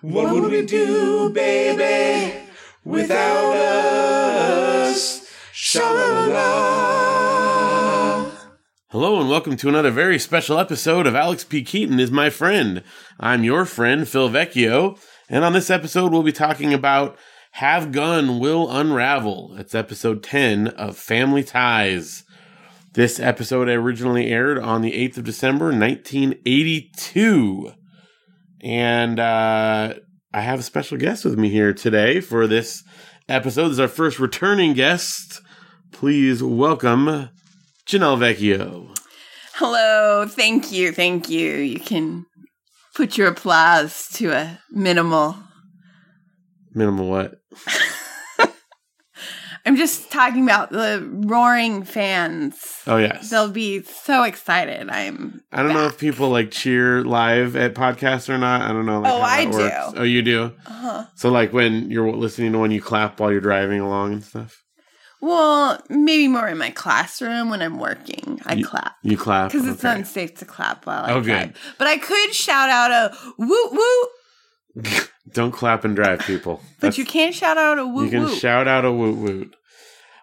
What would we do, baby, without us? Sha-la-la. Hello and welcome to another very special episode of Alex P. Keaton is my friend. I'm your friend, Phil Vecchio, and on this episode we'll be talking about Have Gun Will Unravel. It's episode 10 of Family Ties. This episode originally aired on the 8th of December, 1982. And uh, I have a special guest with me here today for this episode. This is our first returning guest. Please welcome Janelle Vecchio. Hello, thank you, thank you. You can put your applause to a minimal. Minimal what? I'm just talking about the roaring fans. Oh yes. They'll be so excited. I'm. I don't know if people like cheer live at podcasts or not. I don't know. Like, Oh, I do. works. Oh, you do. Uh-huh. So like when you're listening to one, you clap while you're driving along and stuff. Well, maybe more in my classroom when I'm working. I You- clap You clap because it's okay. unsafe to clap while I Oh, drive. good. But I could shout out a woot woot, Don't clap and drive, people. but you can't shout out a woot you can woot. shout out a woot woot.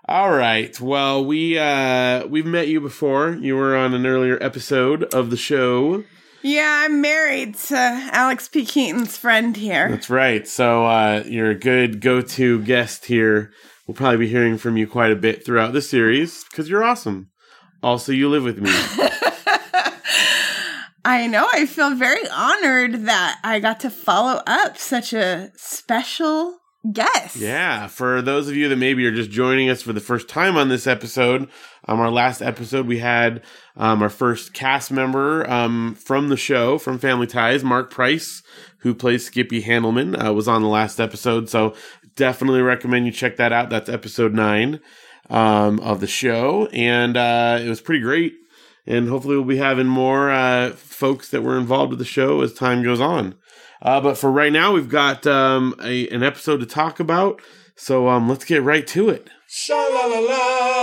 All right. Well, we uh we've met you before. You were on an earlier episode of the show. yeah, I'm married to Alex P. Keaton's friend here. That's right. So uh, you're a good go-to guest here. We'll probably be hearing from you quite a bit throughout the series because you're awesome. Also, you live with me. I know. I feel very honored that I got to follow up such a special guest. yeah. For those of you that maybe are just joining us for the first time on this episode, um, our last episode we had um, our first cast member um, from the show from Family Ties, Mark Price, who plays Skippy Handelman, uh, was on the last episode. So definitely recommend you check that out. That's episode nine um, of the show, and uh, it was pretty great. And hopefully, we'll be having more uh, folks that were involved with the show as time goes on. Uh, but for right now, we've got um, a, an episode to talk about. So um, let's get right to it. Sha-la-la-la.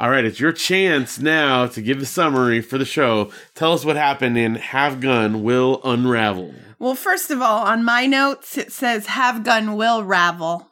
All right, it's your chance now to give the summary for the show. Tell us what happened in Have Gun Will Unravel. Well, first of all, on my notes, it says have gun will ravel.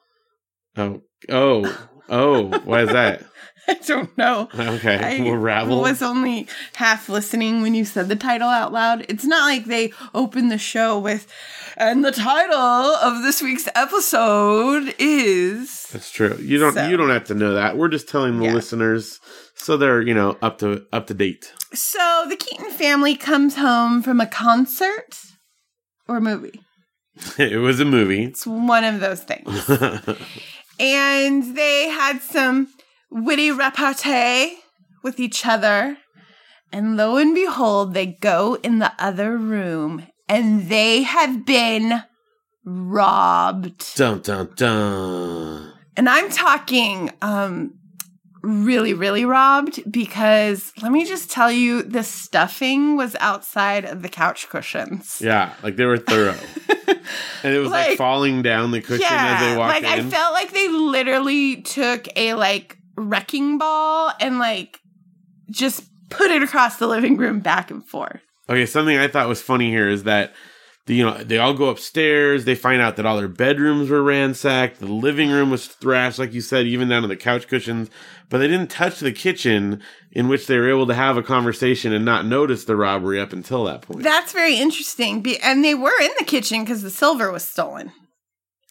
Oh, oh, oh, why is that? I don't know. Okay, I will ravel. was only half listening when you said the title out loud. It's not like they open the show with, and the title of this week's episode is. That's true. You don't. So- You don't have to know that. We're just telling the Yeah. listeners so they're you know up to up to date. So the Keaton family comes home from a concert or movie. it was a movie. It's one of those things. and they had some witty repartee with each other. And lo and behold, they go in the other room and they have been robbed. dun dun dun. And I'm talking um really really robbed because let me just tell you the stuffing was outside of the couch cushions. Yeah, like they were thorough, and it was like, Like- falling down the cushion as they walked like I felt like they literally took a like wrecking ball and like just put it across the living room back and forth. Okay, something I thought was funny here is that the, you know they all go upstairs. They find out that all their bedrooms were ransacked. The living room was thrashed, like you said, even down to the couch cushions. But they didn't touch the kitchen, in which they were able to have a conversation and not notice the robbery up until that point. That's very interesting. And they were in the kitchen because the silver was stolen.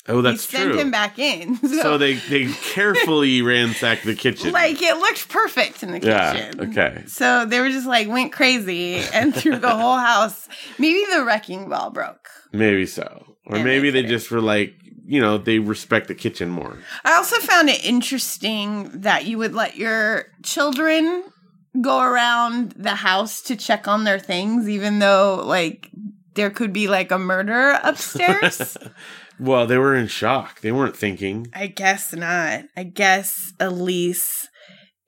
Oh, that's he sent true. him back in. So, so they they carefully ransacked the kitchen. like it looked perfect in the kitchen. yeah. Okay. So they were just like went crazy and threw the whole house. Maybe the wrecking ball broke. Maybe so, or And maybe they they just were like, you know, they respect the kitchen more. I also found it interesting that you would let your children go around the house to check on their things, even though like there could be like a murder upstairs. Well, they were in shock. They weren't thinking. I guess not. I guess Elise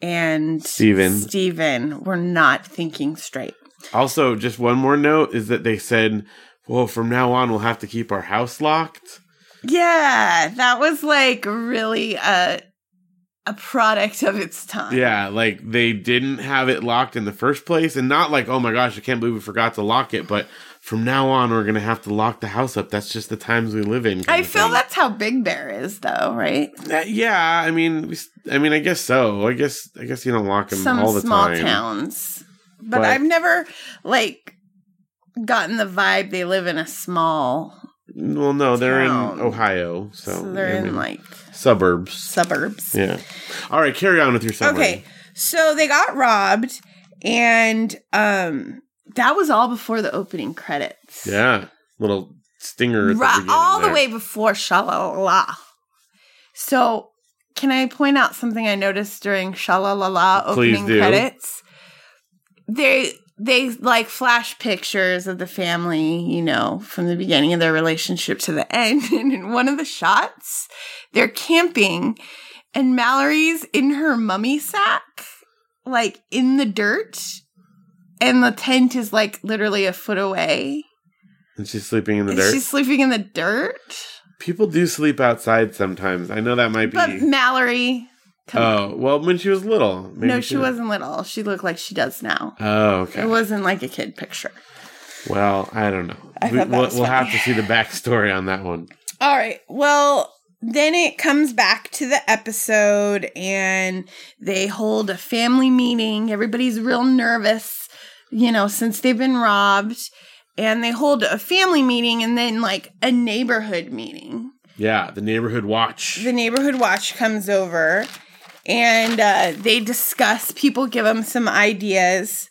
and Steven. Steven were not thinking straight. Also, just one more note is that they said, well, from now on, we'll have to keep our house locked. Yeah, that was like really uh a product of its time. Yeah, like they didn't have it locked in the first place, and not like, oh my gosh, I can't believe we forgot to lock it. But from now on, we're gonna have to lock the house up. That's just the times we live in. I feel that's how Big Bear is, though, right? Uh, yeah, I mean, we I mean, I guess so. I guess, I guess you don't lock them Some all the time. small time. towns, but, But- I've never like gotten the vibe they live in a small. Well, no, they're Town. in Ohio, so, So, they're I in like suburbs. suburbs. Yeah. All right, carry on with your summary. Okay, so they got robbed, and um, that was all before the opening credits. Yeah, little stinger. The all the way before Shalala. So, can I point out something I noticed during Shalala opening credits? They they like flash pictures of the family, you know, from the beginning of their relationship to the end. And in one of the shots, they're camping, and Mallory's in her mummy sack, like in the dirt, and the tent is like literally a foot away. And she's sleeping in the And dirt. She's sleeping in the dirt. People do sleep outside sometimes. I know that might be. But Mallory, Oh well, when she was little. Maybe no, she didn't. wasn't little. She looked like she does now. Oh, okay. It wasn't like a kid picture. well, I don't know. I we, will we'll have to see the backstory on that one. All right. Well, then it comes back to the episode and they hold a family meeting. Everybody's real nervous, you know, since they've been robbed. And they hold a family meeting and then like a neighborhood meeting. Yeah, the neighborhood watch. the neighborhood watch comes over and uh, they discuss people give them some ideas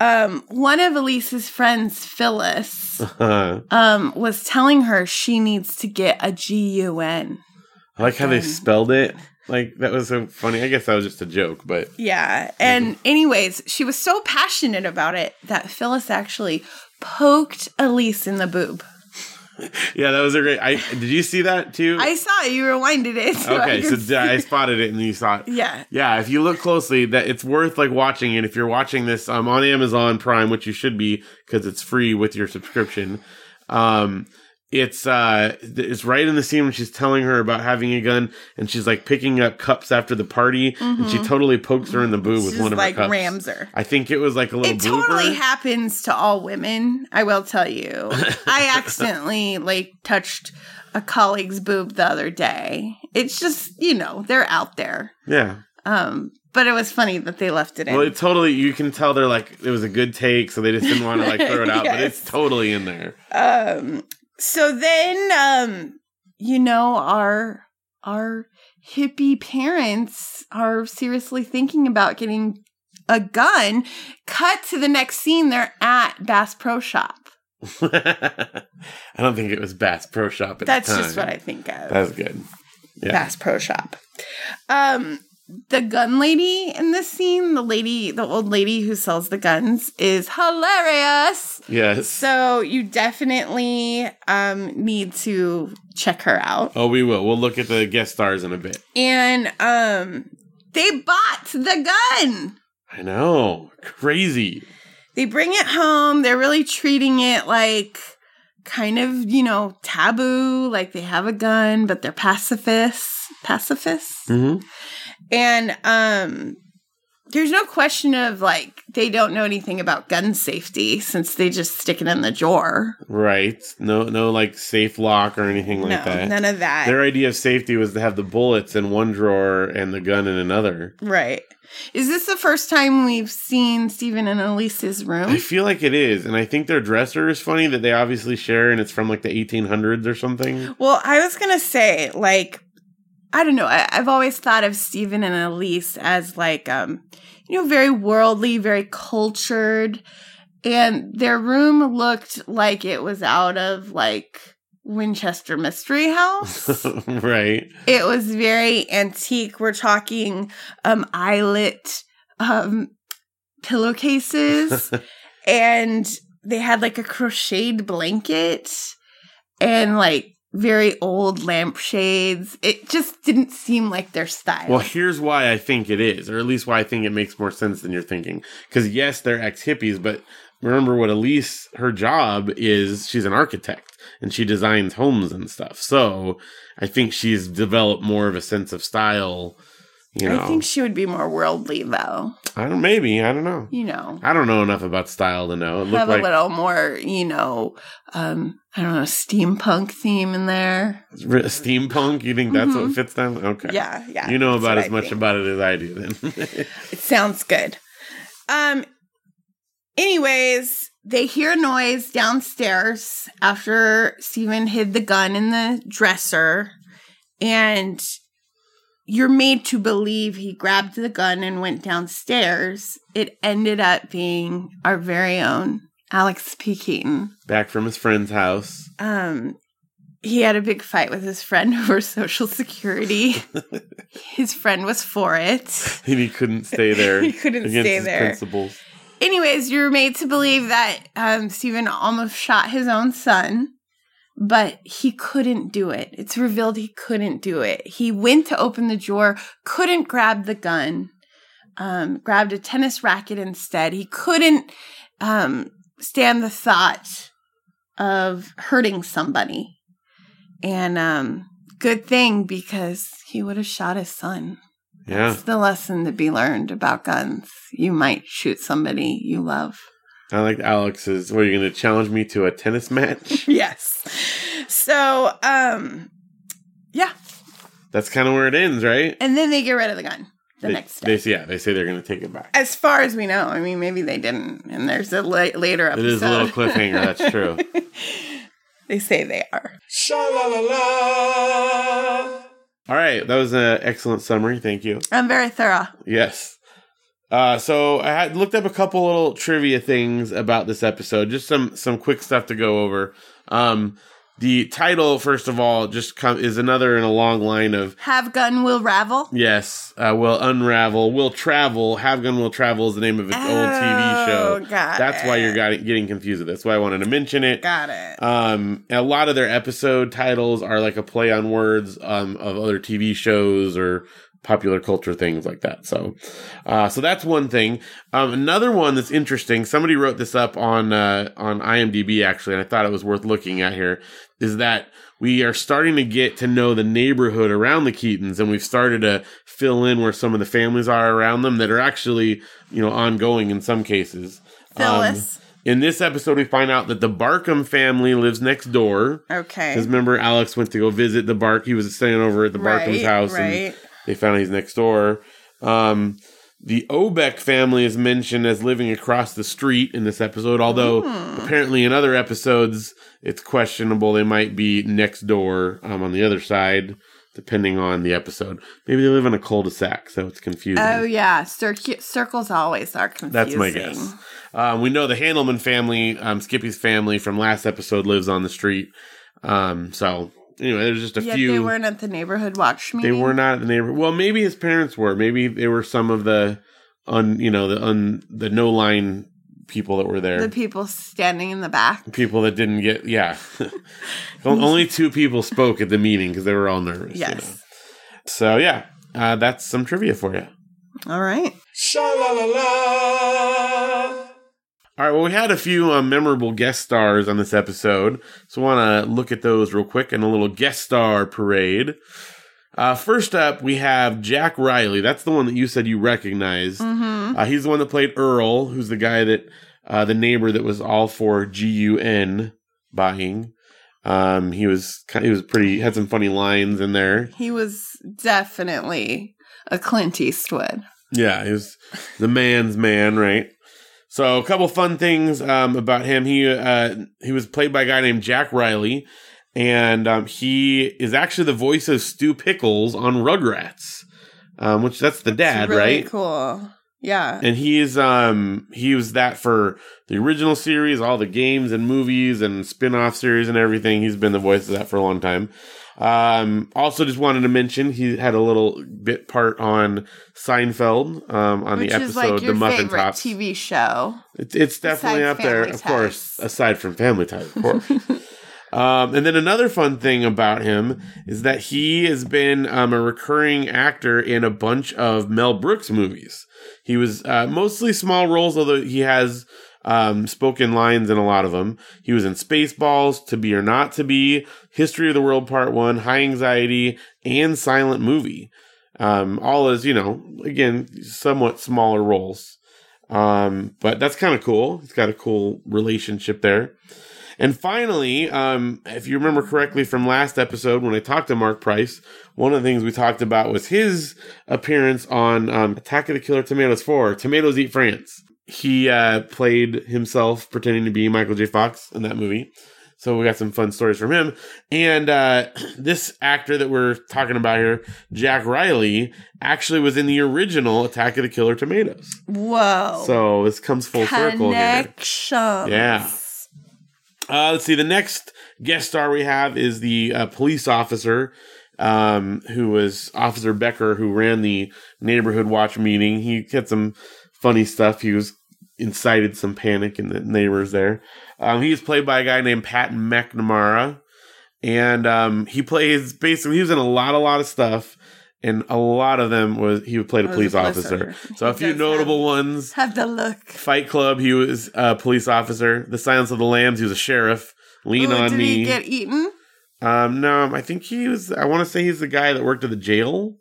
um, one of elise's friends phyllis um, was telling her she needs to get a gun I like how they spelled it. Like that was so funny. I guess that was just a joke, but yeah and anyways she was so passionate about it that phyllis actually poked elise in the boob yeah, that was a great. I did you see that too? i saw it you rewinded it so I okay, so could d- I spotted it and you saw it. yeah Yeah, if you look closely, that it's worth like watching it. If you're watching this um, on Amazon Prime, which you should be because it's free with your subscription, um, it's uh, it's right in the scene when she's telling her about having a gun, and she's like picking up cups after the party, and she totally pokes her in the boob with Just one of like her cups. rams her I think it was like a little it totally happens to all women i will tell you i accidentally like touched a colleague's boob the other day it's just you know they're out there yeah. um but it was funny that they left it in Well, it totally. You can tell they're like it was a good take, so they just didn't want to like throw it out. But it's totally in there. um so then um you know our our hippie parents are seriously thinking about getting a gun cut to the next scene they're at bass pro shop I don't think it was Bass Pro Shop at that's the time. just what i think of That's good. Yeah. Bass Pro Shop. Um, the gun lady in this scene, the lady, the old lady who sells the guns, is hilarious. Yes. So you definitely um need to check her out. oh, we will. We'll look at the guest stars in a bit. And um, they bought the gun. I know. Crazy. They bring it home. They're really treating it like kind of, you know, taboo. Like they have a gun, but they're pacifists. Pacifists. Mm-hmm. And um there's no question of like they don't know anything about gun safety since they just stick it in the drawer. Right. No, no, like safe lock or anything like no, that. none of that. Their idea of safety was to have the bullets in one drawer and the gun in another. right. Is this the first time we've seen Steven and Elise's room? I feel like it is, and I think their dresser is funny that they obviously share, and it's from like the 1800s or something. Well, I was gonna say, like, I don't know. I, I've always thought of Steven and Elise as like, um, you know, very worldly, very cultured, and their room looked like it was out of like Winchester Mystery House. right. it was very antique. We're talking um eyelet um pillowcases and they had like a crocheted blanket and like very old lampshades. It just didn't seem like their style. Well, here's why I think it is, or at least why I think it makes more sense than you're thinking. Because yes, they're ex hippies, but remember what Elise, her job is she's an architect and she designs homes and stuff. So I think she's developed more of a sense of style You know, I think she would be more worldly, though. I don't. Maybe I don't know. You know, I don't know enough about style to know. It have like a little more, you know, um, I don't know, steampunk theme in there. r- steampunk. You think that's what Mhm. fits them? Okay. Yeah, yeah. You know about as I much think. about it as I do. Then. It sounds good. Um. Anyways, they hear a noise downstairs after Steven hid the gun in the dresser, and you're made to believe he grabbed the gun and went downstairs. It ended up being our very own Alex P. Keaton. Back from his friend's house. Um, he had a big fight with his friend over Social Security. his friend was for it. And he couldn't stay there. He couldn't against stay his there. Principles. Anyways, you're made to believe that um, Steven almost shot his own son, but he couldn't do it. It's revealed he couldn't do it. He went to open the drawer, couldn't grab the gun, um, grabbed a tennis racket instead. He couldn't um, stand the thought of hurting somebody. And um, good thing because he would have shot his son. Yeah. It's the lesson to be learned about guns. You might shoot somebody you love. I like Alex's. What are you going to challenge me to a tennis match? Yes. So, um, yeah. That's kind of where it ends, right? And then they get rid of the gun the they, next day. They, yeah, they say they're going to take it back. as far as we know, I mean, maybe they didn't. And there's a la- later episode. is a little cliffhanger. That's true. they say they are. Sha la la la. All right, that was an excellent summary. Thank you. I'm very thorough. Yes. Uh, so I had looked up a couple little trivia things about this episode, just some some quick stuff to go over. Um, the title, first of all, just come is another in a long line of Have gun will ravel. yes, uh, will unravel, will travel. Have gun will travel is the name of its old TV show. Oh, got That's why you're got, getting confused with this. Why I wanted to mention it. Got it. Um, a lot of their episode titles are like a play on words um, of other TV shows or popular culture things like that. So, uh, so that's one thing. Um, another one that's interesting. Somebody wrote this up on uh, on IMDb actually, and I thought it was worth looking at here. Is that we are starting to get to know the neighborhood around the Keatons, and we've started to fill in where some of the families are around them that are actually, you know, ongoing in some cases. Um, Phyllis. in this episode, we find out that the Barkham family lives next door. okay. Because remember, Alex went to go visit the Bark. He was staying over at the Barkham's Right, house, right. and they found he's next door. Um, the Obeck family is mentioned as living across the street in this episode, although Hmm. apparently in other episodes it's questionable they might be next door um, on the other side, depending on the episode. Maybe they live in a cul-de-sac, so it's confusing. Oh yeah, Circu- circles always are confusing. That's my guess. Um, we know the Handelman family, um, Skippy's family from last episode lives on the street. Um, so anyway, there's just a Yet few. they weren't at the neighborhood watch meeting. They were not at the neighbor. Well, maybe his parents were. Maybe they were some of the un, you know, the un, the no line people that were there. the people standing in the back. people that didn't get, yeah. Only two people spoke at the meeting because they were all nervous. you know. Yes. So yeah, uh, that's some trivia for you. All right. Sha la la la. All right, well, we had a few uh, memorable guest stars on this episode, so I want to look at those real quick in a little guest star parade. Uh, first up, we have Jack Riley. That's the one that you said you recognized. Mm-hmm. Uh, he's the one that played Earl, who's the guy that, uh, the neighbor that was all for GUN buying. Um, he was kind he was pretty, had some funny lines in there. He was definitely a Clint Eastwood. Yeah, he was the man's man, right? So a couple fun things um, about him. He uh, he was played by a guy named Jack Riley, and um, he is actually the voice of Stu Pickles on Rugrats, um, which that's the dad, really right? Cool. Yeah. And he's um he was that for the original series, all the games and movies and spin-off series and everything. He's been the voice of that for a long time. Um also just wanted to mention he had a little bit part on Seinfeld um on Which the is episode like your The Muffin Tops. TV show. It's, it's definitely up there, of course, aside from Family Ties, of course. um, and then another fun thing about him is that he has been um, a recurring actor in a bunch of Mel Brooks movies. He was uh, mostly small roles, although he has um, spoken lines in a lot of them. He was in Spaceballs, To Be or Not to Be, History of the World Part 1, High Anxiety, and Silent Movie. Um, all as you know, again, somewhat smaller roles. Um, but that's kind of cool. It's got a cool relationship there. And finally, um, if you remember correctly from last episode when I talked to Mark Price, one of the things we talked about was his appearance on um, Attack of the Killer Tomatoes 4, Tomatoes Eat France. He uh, played himself pretending to be Michael J. Fox in that movie. So we got some fun stories from him. And uh, this actor that we're talking about here, Jack Riley, actually was in the original Attack of the Killer Tomatoes. Whoa. So this comes full circle here. Yeah. Uh, let's see. The next guest star we have is the uh, police officer, um, who was Officer Becker, who ran the neighborhood watch meeting. He had some funny stuff. He was incited some panic in the neighbors there. Um, he's played by a guy named Pat McNamara, and um, he plays basically he was in a lot, a lot of stuff. And a lot of them was he played a a police police officer. So a few notable ones. Have the look. Fight Club, he was a police officer. The Silence of the Lambs, he was a sheriff. Lean Ooh, on did me. he get eaten? um, no, I think he was. I want to say he's the guy that worked at the jail,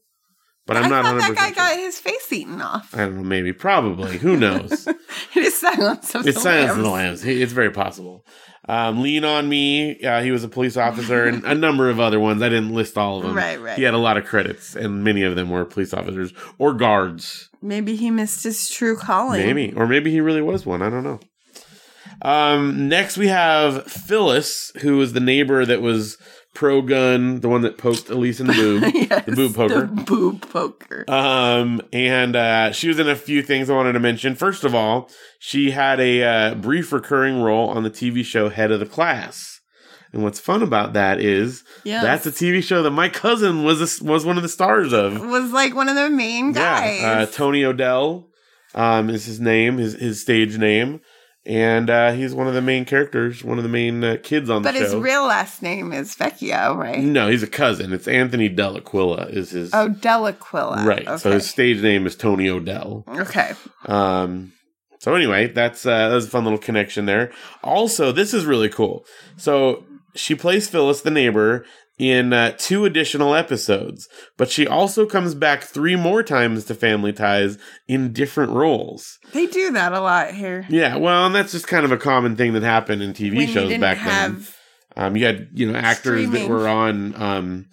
but I'm I not thought 100. that guy percent got his face eaten off. I don't know. Maybe, probably. Who knows? it is silence of it's the Silence of the Lambs. Lambs. It's very possible. Um, Lean on me. Uh, he was a police officer, and a number of other ones. I didn't list all of them. Right, right. He had a lot of credits, and many of them were police officers or guards. Maybe he missed his true calling. Maybe, or maybe he really was one. I don't know. Um, next we have Phyllis, who was the neighbor that was pro gun, the one that poked Elise in the boob, Yes, the boob poker. The boob poker. Um, and uh, she was in a few things I wanted to mention. First of all, she had a uh, brief recurring role on the TV show Head of the Class. And what's fun about that is Yes. that's a TV show that my cousin was a, was one of the stars of. was like one of the main guys. Yeah, uh, Tony O'Dell um, is his name, his his stage name, and uh, he's one of the main characters, one of the main uh, kids on but the show. But his real last name is Vecchio, right? no, he's a cousin. It's Anthony Delaquila is his Oh, Delaquila. right. So his stage name is Tony O'Dell. okay. Um, so anyway, that's uh, that was a fun little connection there. Also, this is really cool. So she plays Phyllis, the neighbor, in uh, two additional episodes, but she also comes back three more times to Family Ties in different roles. They do that a lot here. Yeah, well, and that's just kind of a common thing that happened in TV When shows back then. Um, you had you know actors that were on um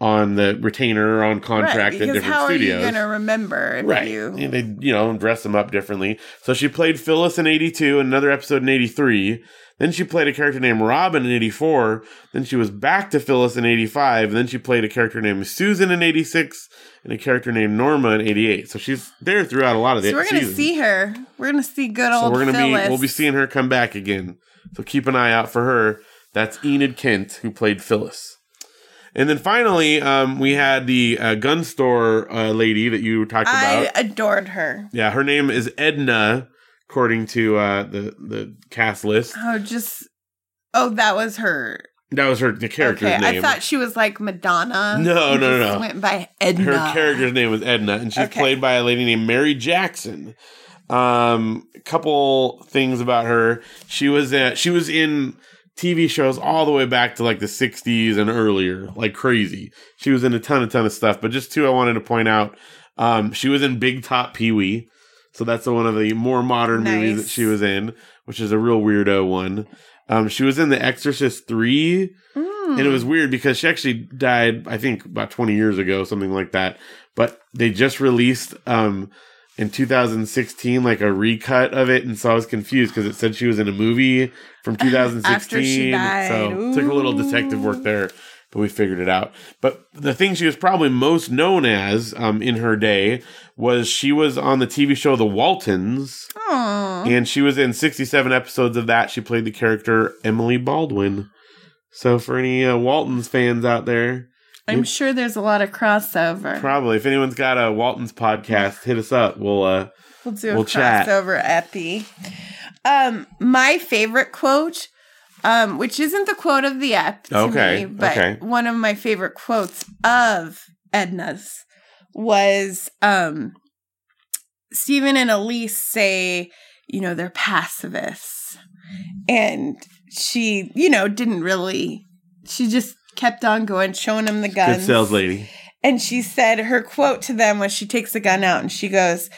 on the retainer or on contract right, at different how studios. are you going to remember if Right. you And they, you know, dress them up differently. So she played Phyllis in 82, another episode in 83. Then she played a character named Robin in 84. Then she was back to Phyllis in 85. And then she played a character named Susan in 86 and a character named Norma in 88. So she's there throughout a lot of the So we're going to see her. We're going to see good So old we're gonna Phyllis. be we'll be seeing her come back again. So keep an eye out for her. That's Enid Kent who played Phyllis. And then finally, um, we had the uh, gun store uh, lady that you talked I about. I adored her. Yeah, her name is Edna, according to uh, the the cast list. Oh, just oh, that was her. That was her the character's okay, name. I thought she was like Madonna. No, no, no, no. Went by Edna. her character's name was Edna, and she's Okay. played by a lady named Mary Jackson. Um, a couple things about her. She was uh, she was in TV shows all the way back to like the '60s and earlier, like crazy. She was in a ton, a ton of stuff. But just two, I wanted to point out. Um, she was in Big Top Pee Wee, so that's one of the more modern movies that she was in, which is a real weirdo one. Um, she was in The Exorcist Three, Mm. and it was weird because she actually died, I think, about 20 years ago, something like that. But they just released um, in 2016 like a recut of it, and so I was confused because it said she was in a movie from 2016. After she died. So took a little detective work there, but we figured it out. But the thing she was probably most known as um, in her day was she was on the TV show The Waltons. Aw. And she was in 67 episodes of that. She played the character Emily Baldwin. So for any uh, Waltons fans out there, I'm sure there's a lot of crossover. probably if anyone's got a Waltons podcast, hit us up. We'll uh We'll do a We'll chat. crossover epi. Um, my favorite quote, um, which isn't the quote of the ep, to Okay, me, but okay. one of my favorite quotes of Edna's was um, Steven and Elise say, you know, they're pacifists, and she, you know, didn't really. She just kept on going, showing him the guns. good sales lady. And she said her quote to them was she takes a gun out and she goes,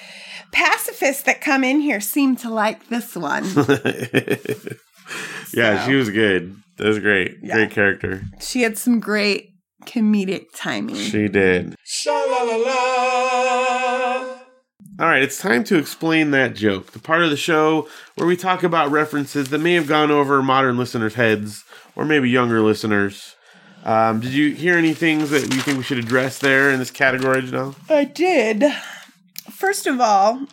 Pacifists that come in here seem to like this one. yeah, So- she was good. That was great. Yeah. Great character. she had some great comedic timing. She did. Sha la la la. All right, it's time to explain that joke. The part of the show where we talk about references that may have gone over modern listeners' heads or maybe younger listeners. Um, did you hear any things that you think we should address there in this category, Janelle? I did. First of all,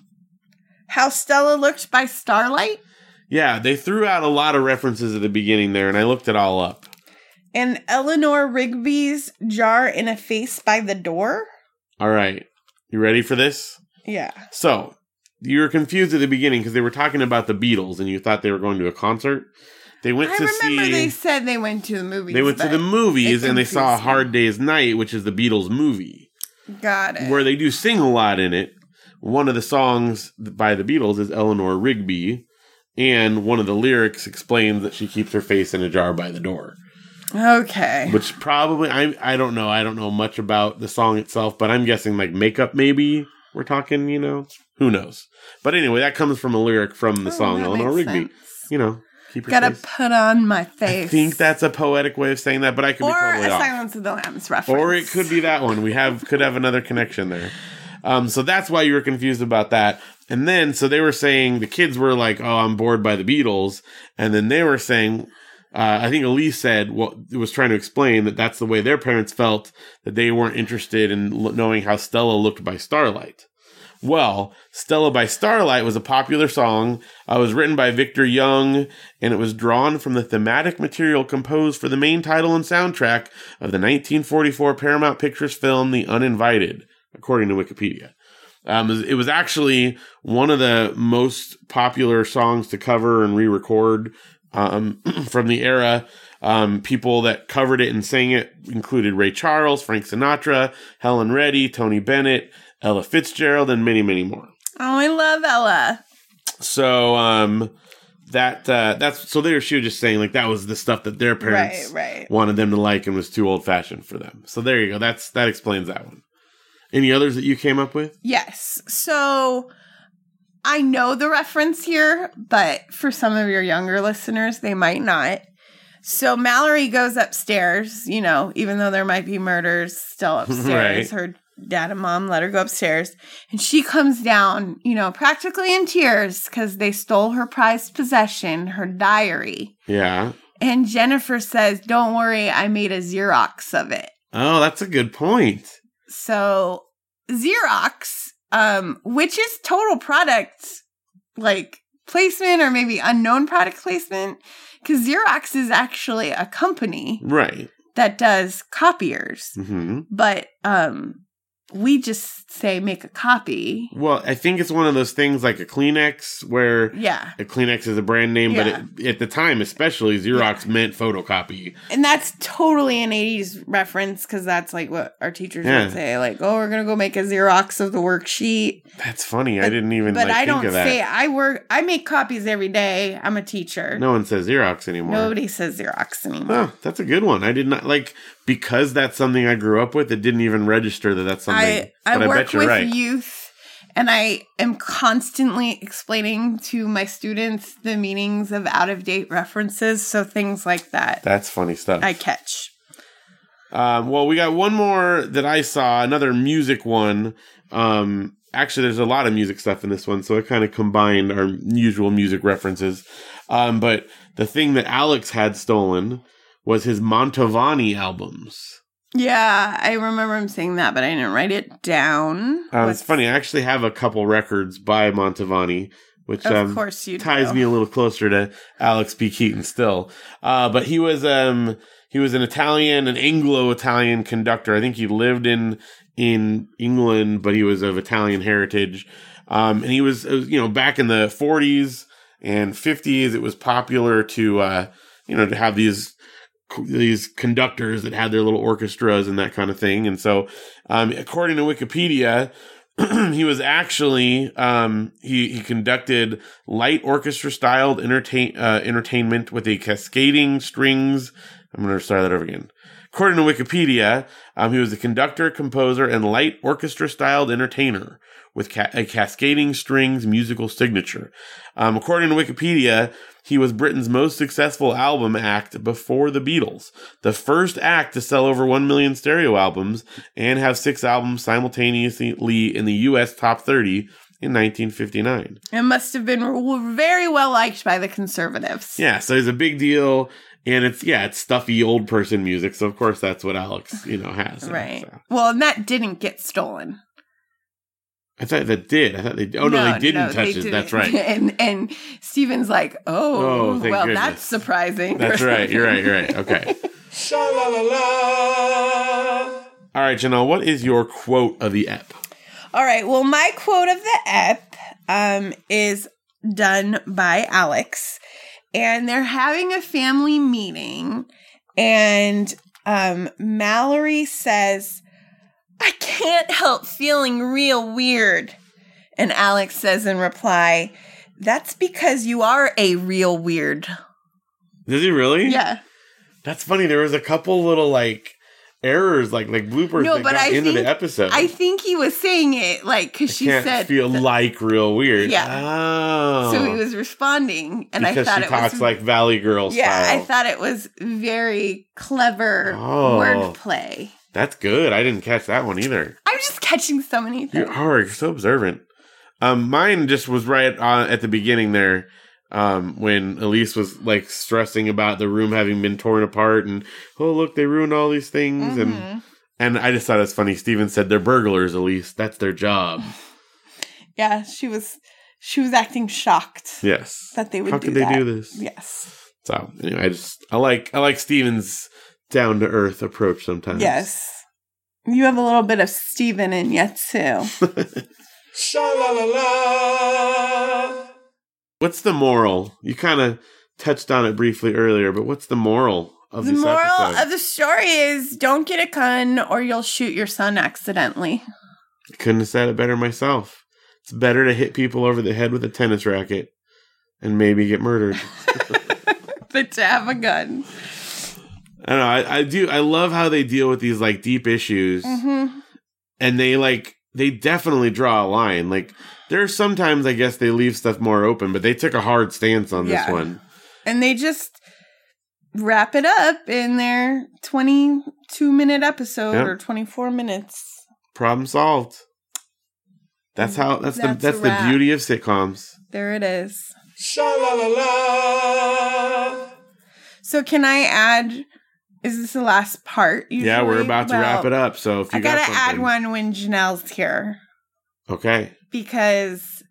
how Stella looked by starlight Yeah, they threw out a lot of references at the beginning there, and I looked it all up. and Eleanor Rigby's jar in a face by the door. All right, you ready for this? Yeah. So, you were confused at the beginning because they were talking about the Beatles and you thought they were going to a concert. They went I to remember see. they said they went to the movies. they went to but the movies it and they saw A confused. Hard Day's Night, which is the Beatles movie, Got it. where they do sing a lot in it. One of the songs by the Beatles is Eleanor Rigby, and one of the lyrics explains that she keeps her face in a jar by the door. okay. Which probably I I don't know. I don't know much about the song itself, but I'm guessing like makeup maybe. We're talking, you know, who knows. But anyway, that comes from a lyric from the Oh, song that Eleanor makes Rigby. sense. You know, keep Gotta face. put on my face. I think that's a poetic way of saying that, but I could or be totally a off. Silence of the Lambs reference. Or it could be that one. We have could have another connection there. Um, so that's why you were confused about that. And then so they were saying the kids were like, "Oh, I'm bored by the Beatles," and then they were saying, uh, I think Elise said, well, was trying to explain that that's the way their parents felt that they weren't interested in l- knowing how Stella looked by starlight. Well, Stella by Starlight was a popular song. Uh, it was written by Victor Young, and it was drawn from the thematic material composed for the main title and soundtrack of the 1944 Paramount Pictures film The Uninvited, according to Wikipedia. Um, it was- actually one of the most popular songs to cover and re-record um, from the era. Um, people that covered it and sang it included Ray Charles, Frank Sinatra, Helen Reddy, Tony Bennett, Ella Fitzgerald, and many, many more. Oh, I love Ella. So um, that uh, that's so there she was just saying like that was the stuff that their parents Right, right. wanted them to like and was too old fashioned for them. So there you go. That's that explains that one. Any others that you came up with? Yes. So I know the reference here, but for some of your younger listeners, they might not. So Mallory goes upstairs, you know, even though there might be murders still upstairs. Right. Her dad and mom let her go upstairs. And she comes down, you know, practically in tears because they stole her prized possession, her diary. Yeah. And Jennifer says, Don't worry, I made a Xerox of it. Oh, that's a good point. So Xerox, um, which is total product like placement or maybe unknown product placement, because Xerox is actually a company Right. that does copiers, hmm but um, we just say make a copy. Well, I think it's one of those things like a Kleenex where Yeah, a Kleenex is a brand name, Yeah. but it, at the time, especially Xerox meant photocopy. and that's totally an '80s reference because that's like what our teachers Yeah. would say, like, "Oh, we're gonna go make a Xerox of the worksheet." That's funny. I didn't even But like, I think don't of that. say I work. I make copies every day. I'm a teacher. no one says Xerox anymore. Nobody says Xerox anymore. Oh, that's a good one. I did not like because that's something I grew up with. It didn't even register that that's something. I I but I work you're with right. youth, and I am constantly explaining to my students the meanings of out of date references. So things like that That's funny stuff. I catch. Um, well, we got one more that I saw, another music one. Um, actually, there's a lot of music stuff in this one, so it kind of combined our usual music references. Um, but the thing that Alex had stolen was his Mantovani albums. Yeah, I remember him saying that, but I didn't write it down. What's- it's funny. I actually have a couple records by Mantovani, which Of um, course you ties do. me a little closer to Alex P. Keaton still. Uh, but he was um he was an Italian, an Anglo-Italian conductor. I think he lived in in England, but he was of Italian heritage. Um, and he was, uh, you know, back in the 40s and 50s, it was popular to, uh, you know, to have these these conductors that had their little orchestras and that kind of thing. And so, um, according to Wikipedia, he was actually um, he he conducted light orchestra styled entertain uh, entertainment with a cascading strings. I'm going to start that over again. According to Wikipedia, um, he was a conductor, composer, and light orchestra styled entertainer with ca- a cascading strings musical signature. Um, according to Wikipedia, he was Britain's most successful album act before the Beatles, the first act to sell over 1 million stereo albums and have six albums simultaneously in the US top 30 in 1959. It must have been very well liked by the conservatives. Yeah, so it's a big deal. And it's yeah, it's stuffy old person music, so of course that's what Alex, you know, has. Right. So. Well, and that didn't get stolen. I thought that did. I thought they. Oh no, they didn't touch they it. didn't. That's right. And and Steven's like, oh, Oh, well, goodness. that's surprising. That's right. You're right. You're right. Okay. Sha la la la. All right, Janelle. What is your quote of the ep? All right. Well, my quote of the ep um, is done by Alex, and they're having a family meeting, and um, Mallory says, "I can't help feeling real weird," and Alex says in reply, "That's because you are a real weird." Does he really? Yeah. That's funny. There was a couple little like errors, like like bloopers No, that but got I into think- the episode. I think he was saying it like because she can't said feel like real weird. Yeah. Oh. so he was responding, and because I thought she it talks was like Valley Girl yeah, style. I thought it was very clever Oh. wordplay. That's good. I didn't catch that one either. I'm just catching so many You things. are you're so observant. Um, mine just was right on at the beginning there. Um, when Elise was like stressing about the room having been torn apart and oh look they ruined all these things and Mhm. and I just thought it was funny. Steven said they're burglars. Elise, that's their job. Yeah, she was she was acting shocked Yes. that they would How do could they that. do this? Yes. So anyway, I just I like I like Steven's down to earth approach sometimes. Yes. You have a little bit of Steven in you too. Sha la la la. What's the moral? You kind of touched on it briefly earlier, but what's the moral of the moral episode? of the story is don't get a gun or you'll shoot your son accidentally. Couldn't have said it better myself. It's better to hit people over the head with a tennis racket and maybe get murdered. but to have a gun. I don't know. I, I do. I love how they deal with these like deep issues, hmm and they like they definitely draw a line. like there are sometimes I guess they leave stuff more open, but they took a hard stance on this Yeah. one. And they just wrap it up in their 22 minute episode Yep. or 24 minutes. Problem solved. That's how. That's, That's the that's the beauty of sitcoms. There it is. Sha la la la. So, can I add? Is this the last part? Yeah, we're usually? about to wrap it up. So if you I gotta got add one when Janelle's here okay. because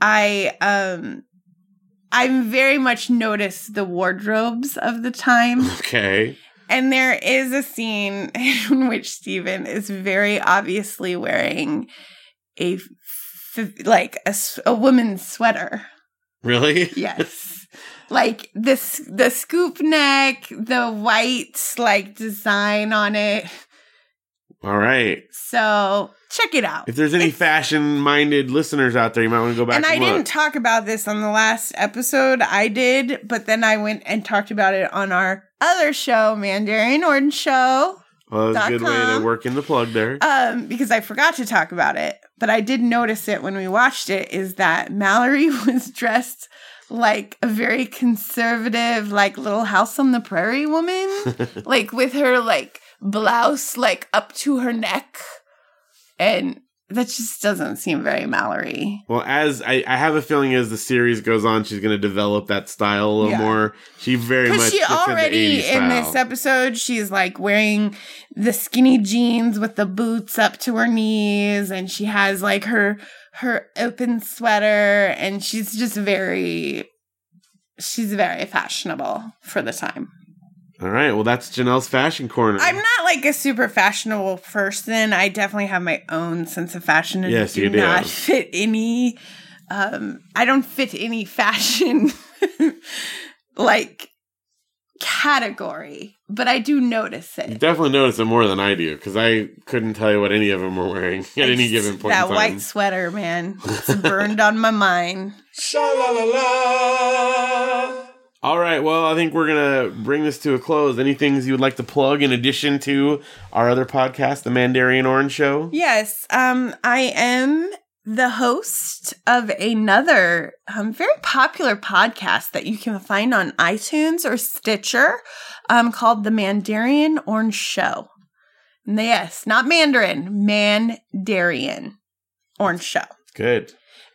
I um I'm very much noticed the wardrobes of the time. Okay. And there is a scene in which Steven is very obviously wearing a like a woman's sweater. Really? Yes. like this the scoop neck, the white like design on it. All right. So check it out. If there's any It's- fashion-minded listeners out there, you might want to go back and I look. didn't talk about this on the last episode. I did, but then I went and talked about it on our other show, Mandarian Orange Show. well, that's a good way to work in the plug there. um, because I forgot to talk about it, but I did notice it when we watched it. Is that Mallory was dressed like a very conservative, like Little House on the Prairie woman, like with her like blouse like up to her neck, and that just doesn't seem very Mallory. well, as I, I have a feeling as the series goes on, she's going to develop that style a little Yeah. more. She very much she already 80s in this episode, she's like wearing the skinny jeans with the boots up to her knees, and she has like her her open sweater, and she's just very she's very fashionable for the time. All right. Well, that's Janelle's fashion corner. I'm not like a super fashionable person. I definitely have my own sense of fashion and Yes, do you do. not fit any um I don't fit any fashion like category, but I do notice it. You definitely notice it more than I do because I couldn't tell you what any of them were wearing at any given point That in time. white sweater, man. It's burned on my mind. Sha la la la. All right. Well, I think we're gonna bring this to a close. Any things you would like to plug in addition to our other podcast, the Mandarian Orange Show? Yes, um, I am the host of another um, very popular podcast that you can find on iTunes or Stitcher um, called The Mandarian Orange Show. Yes, not Mandarin, Mandarian Orange Show. Good.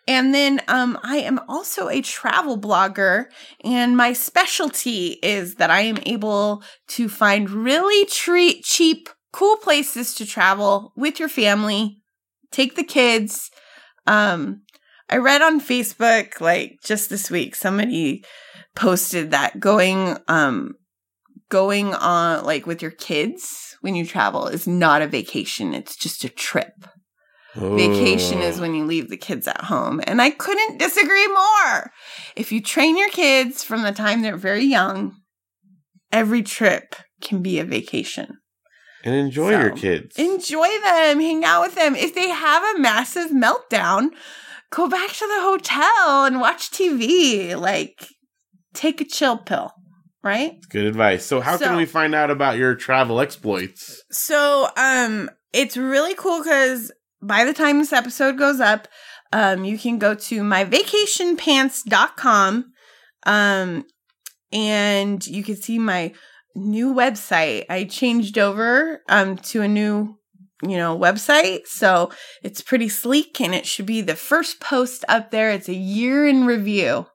And then um, I am also a travel blogger, and my specialty is that I am able to find really tre- cheap, cool places to travel with your family. Take the kids. Um, I read on Facebook like just this week somebody posted that going um going on like with your kids when you travel is not a vacation; it's just a trip. Vacation is Oh. when you leave the kids at home. And I couldn't disagree more. If you train your kids from the time they're very young, every trip can be a vacation. and enjoy So, your kids. Enjoy them, hang out with them. If they have a massive meltdown, go back to the hotel and watch TV. Like, take a chill pill, right? Good advice. So, how So- can we find out about your travel exploits? So, um, it's really cool because by the time this episode goes up, um, you can go to myvacationpants.com, um, and you can see my new website. I changed over, um, to a new, you know, website. So it's pretty sleek and it should be the first post up there. It's a year in review.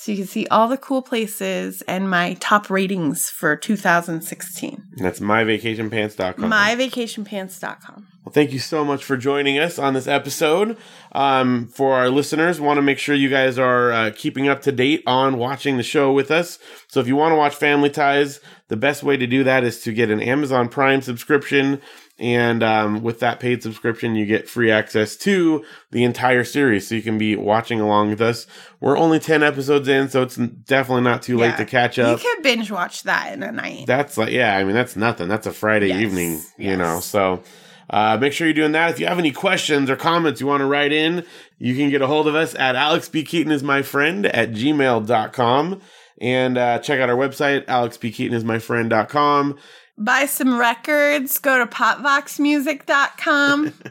So you can see all the cool places and my top ratings for 2016. That's myvacationpants.com. Myvacationpants.com. Well, thank you so much for joining us on this episode. Um, for our listeners, want to make sure you guys are uh, keeping up to date on watching the show with us. So if you want to watch Family Ties, the best way to do that is to get an Amazon Prime subscription. And um, with that paid subscription, you get free access to the entire series. So you can be watching along with us. We're only 10 episodes in, so it's definitely not too late to catch up. You could binge watch that in a night. That's like, yeah, I mean, that's nothing. That's a Friday Yes, evening, you yes. know. So uh, make sure you're doing that. If you have any questions or comments you want to write in, you can get a hold of us at alexpkeatonismyfriend P. Keaton is my at gmail.com. And uh, check out our website, alexpkeatonismyfriend.com. Buy some records. Go to popvoxmusic.com.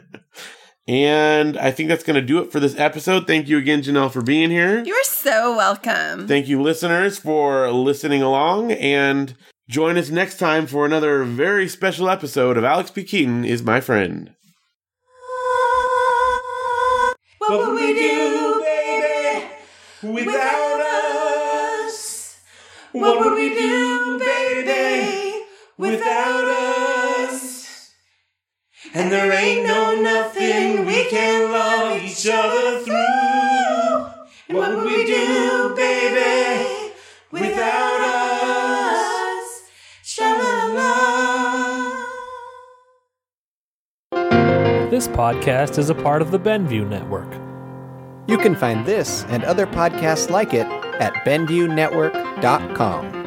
And I think that's going to do it for this episode. Thank you again, Janelle, for being here. You're so welcome. Thank you, listeners, for listening along. And join us next time for another very special episode of Alex P. Keaton is my friend. what would we do, baby, without us? What would we do, baby, without us? And there ain't no nothing we can love each other through. And what would we do, baby, without us? Sha-la-la. This podcast is a part of the Benview Network. You can find this and other podcasts like it at BenviewNetwork.com.